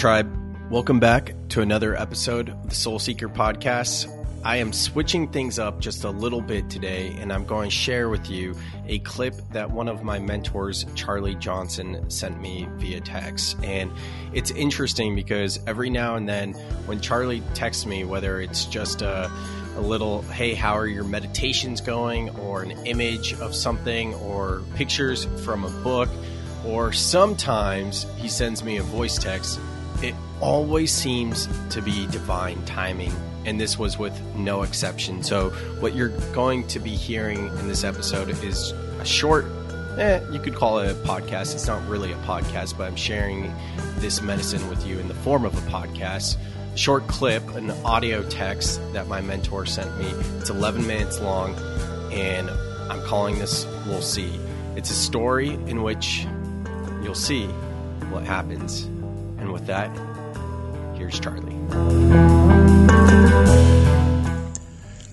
Tribe. Welcome back to another episode of the Soul Seeker Podcast. I am switching things up just a little bit today, and I'm going to share with you a clip that one of my mentors, Charlie Johnson, sent me via text. And it's interesting because every now and then, when Charlie texts me, whether it's just a, a little, hey, how are your meditations going, or an image of something, or pictures from a book, or sometimes he sends me a voice text always seems to be divine timing, and this was with no exception. So, what you're going to be hearing in this episode is a short, eh, you could call it a podcast. It's not really a podcast, but I'm sharing this medicine with you in the form of a podcast. Short clip, an audio text that my mentor sent me. It's 11 minutes long, and I'm calling this We'll See. It's a story in which you'll see what happens and with that, here's Charlie.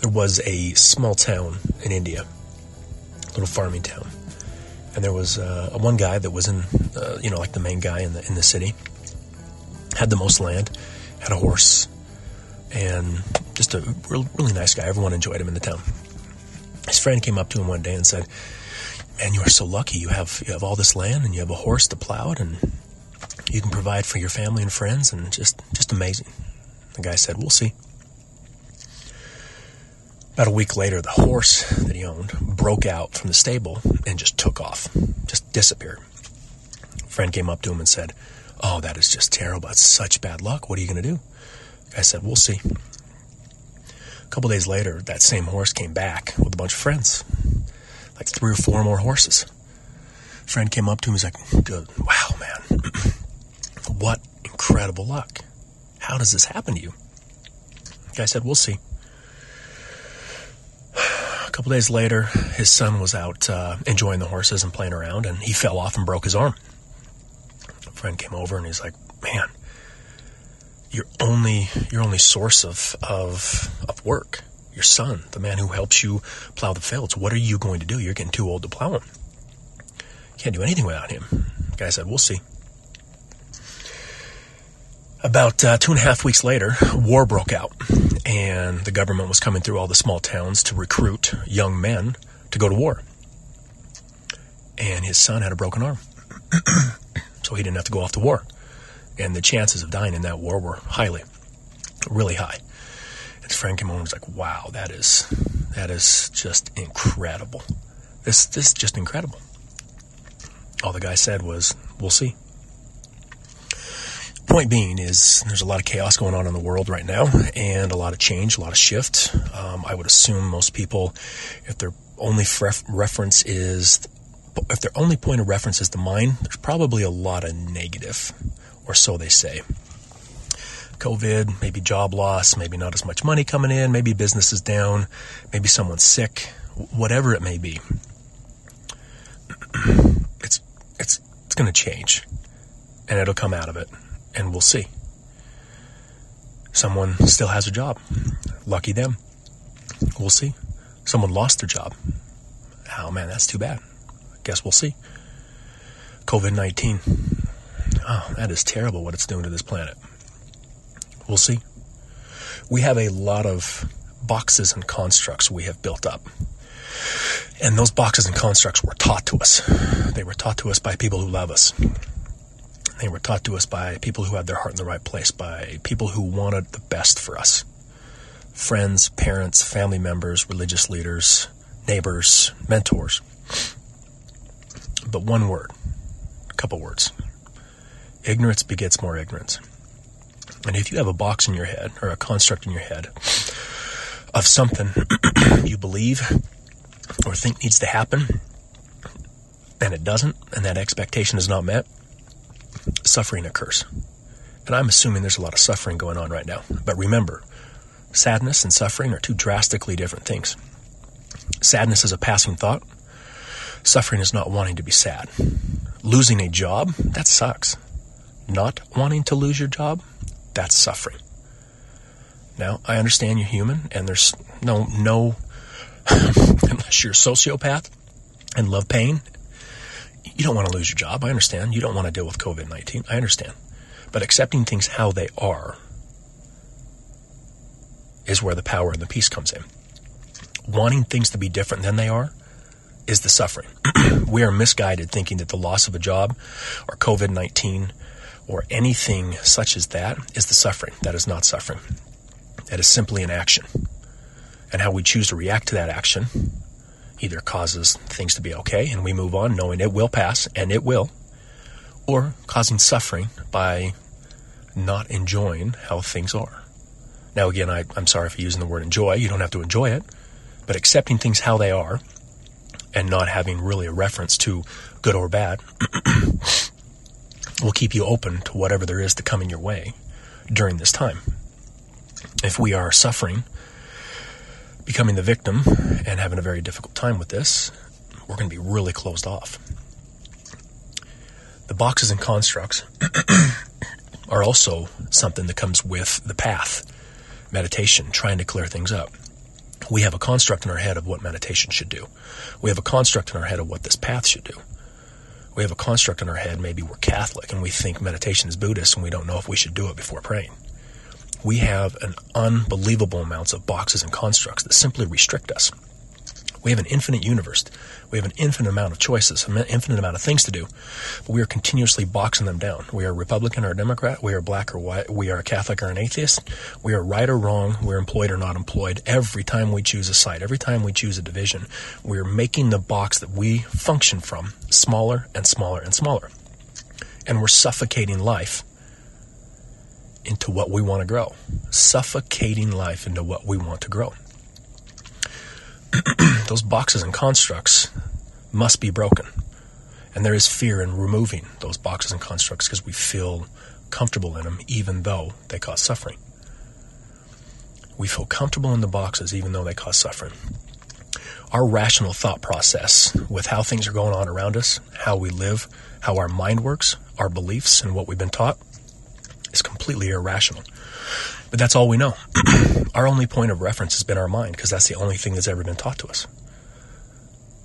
There was a small town in India, a little farming town, and there was uh, one guy that was in, uh, you know, like the main guy in the in the city, had the most land, had a horse, and just a real, really nice guy. Everyone enjoyed him in the town. His friend came up to him one day and said, "Man, you are so lucky. You have you have all this land and you have a horse to plow it, and you can provide for your family and friends, and just just amazing. The guy said, "We'll see." About a week later, the horse that he owned broke out from the stable and just took off, just disappeared. A friend came up to him and said, "Oh, that is just terrible. It's such bad luck. What are you going to do?" The guy said, "We'll see." A couple days later, that same horse came back with a bunch of friends, like three or four more horses. A friend came up to him and was like, "Wow, man." What incredible luck. How does this happen to you? The guy said, We'll see. A couple days later, his son was out uh, enjoying the horses and playing around, and he fell off and broke his arm. A friend came over and he's like, Man, your only your only source of, of of work, your son, the man who helps you plow the fields, what are you going to do? You're getting too old to plow. You can't do anything without him. The guy said, We'll see. About uh, two and a half weeks later, war broke out, and the government was coming through all the small towns to recruit young men to go to war. And his son had a broken arm, so he didn't have to go off to war. And the chances of dying in that war were highly, really high. His friend came home and was like, "Wow, that is that is just incredible. This this is just incredible." All the guy said was, "We'll see." Point being is there's a lot of chaos going on in the world right now and a lot of change, a lot of shift. Um, I would assume most people, if their only ref- reference is, if their only point of reference is the mind, there's probably a lot of negative, or so they say. COVID, maybe job loss, maybe not as much money coming in, maybe business is down, maybe someone's sick, whatever it may be. it's it's it's going to change, and it'll come out of it and we'll see. Someone still has a job. Lucky them. We'll see. Someone lost their job. Oh man, that's too bad. Guess we'll see. COVID 19. Oh, that is terrible what it's doing to this planet. We'll see. We have a lot of boxes and constructs we have built up. And those boxes and constructs were taught to us. They were taught to us by people who love us. They were taught to us by people who had their heart in the right place, by people who wanted the best for us friends, parents, family members, religious leaders, neighbors, mentors. But one word, a couple words ignorance begets more ignorance. And if you have a box in your head or a construct in your head of something you believe or think needs to happen, and it doesn't, and that expectation is not met, suffering occurs. And I'm assuming there's a lot of suffering going on right now. But remember, sadness and suffering are two drastically different things. Sadness is a passing thought. Suffering is not wanting to be sad. Losing a job, that sucks. Not wanting to lose your job, that's suffering. Now, I understand you're human and there's no, no, unless you're a sociopath and love pain you don't want to lose your job. I understand. You don't want to deal with COVID 19. I understand. But accepting things how they are is where the power and the peace comes in. Wanting things to be different than they are is the suffering. we are misguided thinking that the loss of a job or COVID 19 or anything such as that is the suffering. That is not suffering. That is simply an action. And how we choose to react to that action either causes things to be okay and we move on knowing it will pass and it will, or causing suffering by not enjoying how things are. Now, again, I, am sorry for using the word enjoy. You don't have to enjoy it, but accepting things how they are and not having really a reference to good or bad will keep you open to whatever there is to come in your way during this time. If we are suffering, becoming the victim, and having a very difficult time with this, we're going to be really closed off. The boxes and constructs are also something that comes with the path, meditation, trying to clear things up. We have a construct in our head of what meditation should do. We have a construct in our head of what this path should do. We have a construct in our head, maybe we're Catholic and we think meditation is Buddhist and we don't know if we should do it before praying. We have an unbelievable amounts of boxes and constructs that simply restrict us. We have an infinite universe. We have an infinite amount of choices, an infinite amount of things to do, but we are continuously boxing them down. We are Republican or Democrat. We are black or white. We are Catholic or an atheist. We are right or wrong. We're employed or not employed. Every time we choose a side, every time we choose a division, we're making the box that we function from smaller and smaller and smaller. And we're suffocating life into what we want to grow. Suffocating life into what we want to grow. those boxes and constructs must be broken. And there is fear in removing those boxes and constructs because we feel comfortable in them even though they cause suffering. We feel comfortable in the boxes even though they cause suffering. Our rational thought process with how things are going on around us, how we live, how our mind works, our beliefs, and what we've been taught is completely irrational. But that's all we know. our only point of reference has been our mind because that's the only thing that's ever been taught to us.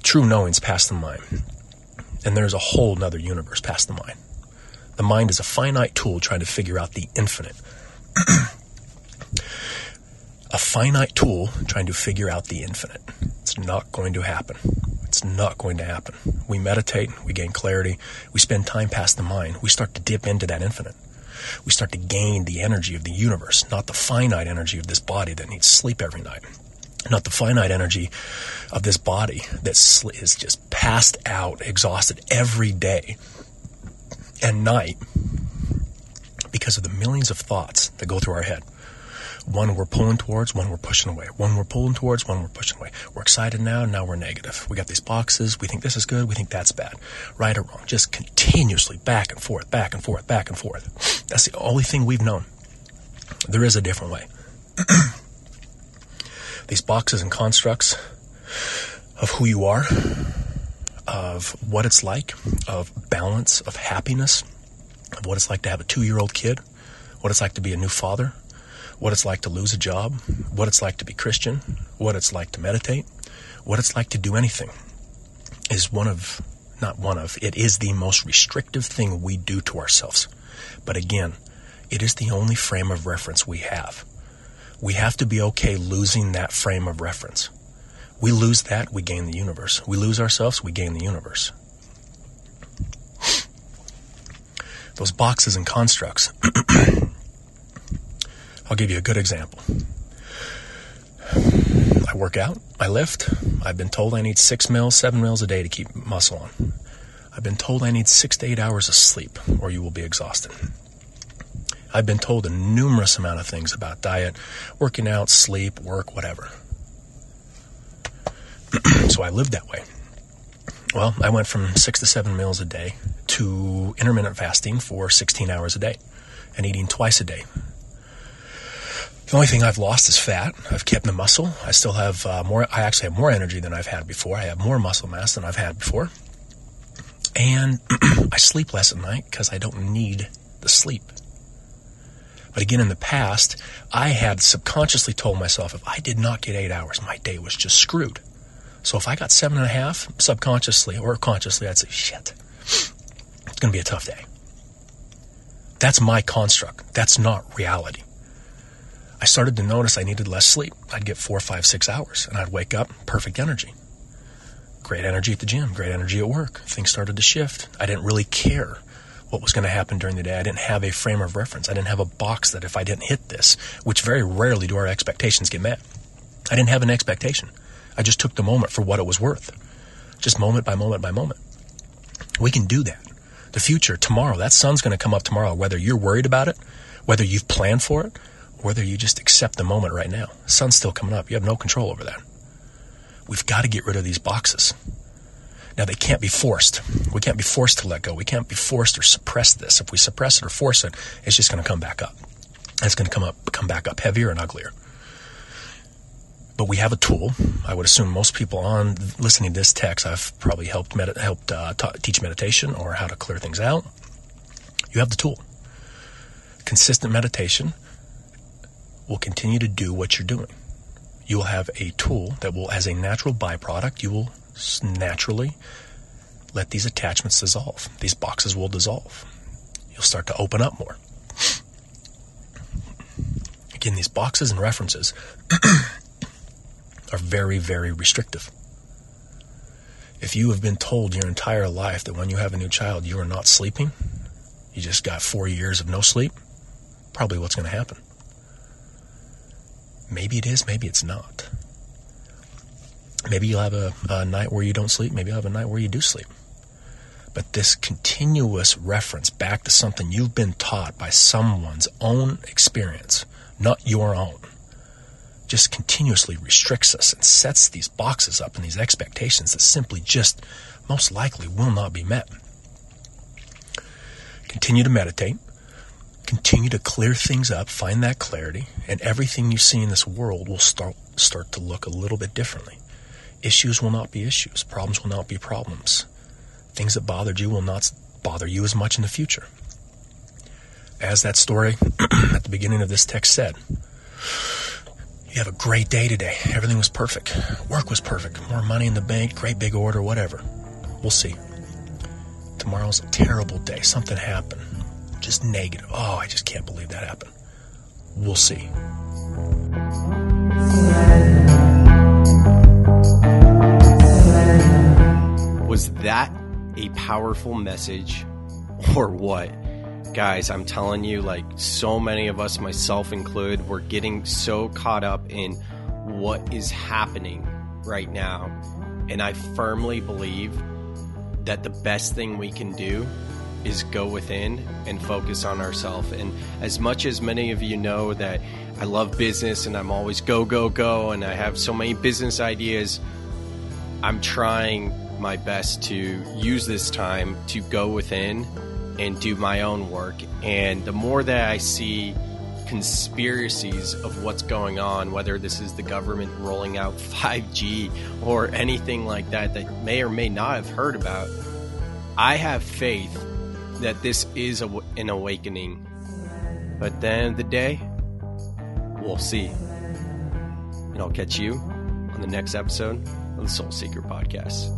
True knowing's past the mind. And there's a whole nother universe past the mind. The mind is a finite tool trying to figure out the infinite. a finite tool trying to figure out the infinite. It's not going to happen. It's not going to happen. We meditate, we gain clarity, we spend time past the mind, we start to dip into that infinite we start to gain the energy of the universe, not the finite energy of this body that needs sleep every night, not the finite energy of this body that is just passed out, exhausted every day and night because of the millions of thoughts that go through our head. One we're pulling towards, one we're pushing away. One we're pulling towards, one we're pushing away. We're excited now, now we're negative. We got these boxes, we think this is good, we think that's bad. Right or wrong. Just continuously back and forth, back and forth, back and forth. That's the only thing we've known. There is a different way. these boxes and constructs of who you are, of what it's like, of balance, of happiness, of what it's like to have a two year old kid, what it's like to be a new father, what it's like to lose a job, what it's like to be Christian, what it's like to meditate, what it's like to do anything is one of, not one of, it is the most restrictive thing we do to ourselves. But again, it is the only frame of reference we have. We have to be okay losing that frame of reference. We lose that, we gain the universe. We lose ourselves, we gain the universe. Those boxes and constructs I'll give you a good example. I work out, I lift. I've been told I need six meals, seven meals a day to keep muscle on. I've been told I need six to eight hours of sleep or you will be exhausted. I've been told a numerous amount of things about diet, working out, sleep, work, whatever. so I lived that way. Well, I went from six to seven meals a day to intermittent fasting for 16 hours a day and eating twice a day the only thing I've lost is fat. I've kept the muscle. I still have uh, more. I actually have more energy than I've had before. I have more muscle mass than I've had before. And I sleep less at night because I don't need the sleep. But again, in the past, I had subconsciously told myself if I did not get eight hours, my day was just screwed. So if I got seven and a half, subconsciously or consciously, I'd say, shit, it's going to be a tough day That's my construct. That's not reality. I started to notice I needed less sleep. I'd get four, five, six hours, and I'd wake up perfect energy. Great energy at the gym, great energy at work. Things started to shift. I didn't really care what was going to happen during the day. I didn't have a frame of reference. I didn't have a box that if I didn't hit this, which very rarely do our expectations get met, I didn't have an expectation. I just took the moment for what it was worth, just moment by moment by moment. We can do that. The future, tomorrow, that sun's going to come up tomorrow, whether you're worried about it, whether you've planned for it, whether you just accept the moment right now. Sun's still coming up. You have no control over that. We've got to get rid of these boxes. Now, they can't be forced. We can't be forced to let go. We can't be forced or suppress this. If we suppress it or force it, it's just going to come back up. It's going to come up, come back up heavier and uglier. But we have a tool. I would assume most people on listening to this text, I've probably helped med- helped uh, t- teach meditation or how to clear things out. You have the tool. Consistent meditation will continue to do what you're doing. You will have a tool that will, as a natural byproduct, you will naturally let these attachments dissolve. These boxes will dissolve. You'll start to open up more. Again, these boxes and references are very, very restrictive. If you have been told your entire life that when you have a new child you are not sleeping, you just got four years of no sleep, probably what's going to happen. Maybe it is, maybe it's not. Maybe you'll have a, a night where you don't sleep, maybe you'll have a night where you do sleep. But this continuous reference back to something you've been taught by someone's own experience, not your own, just continuously restricts us and sets these boxes up and these expectations that simply just most likely will not be met. Continue to meditate. Continue to clear things up, find that clarity, and everything you see in this world will start start to look a little bit differently. Issues will not be issues, problems will not be problems. Things that bothered you will not bother you as much in the future. As that story at the beginning of this text said, you have a great day today. Everything was perfect. Work was perfect. More money in the bank, great big order, whatever. We'll see. Tomorrow's a terrible day. Something happened. Just negative. Oh, I just can't believe that happened. We'll see. Was that a powerful message or what? guys, I'm telling you, like so many of us, myself included, we're getting so caught up in what is happening right now. And I firmly believe that the best thing we can do is go within and focus on ourselves. And as much as many of you know that I love business and I'm always go, go, go, and I have so many business ideas, I'm trying my best to use this time to go within and do my own work. And the more that I see conspiracies of what's going on, whether this is the government rolling out 5G or anything like that that may or may not have heard about, I have faith that this is a, an awakening. But then the day, we'll see. And I'll catch you on the next episode of the Soul Seeker Podcast.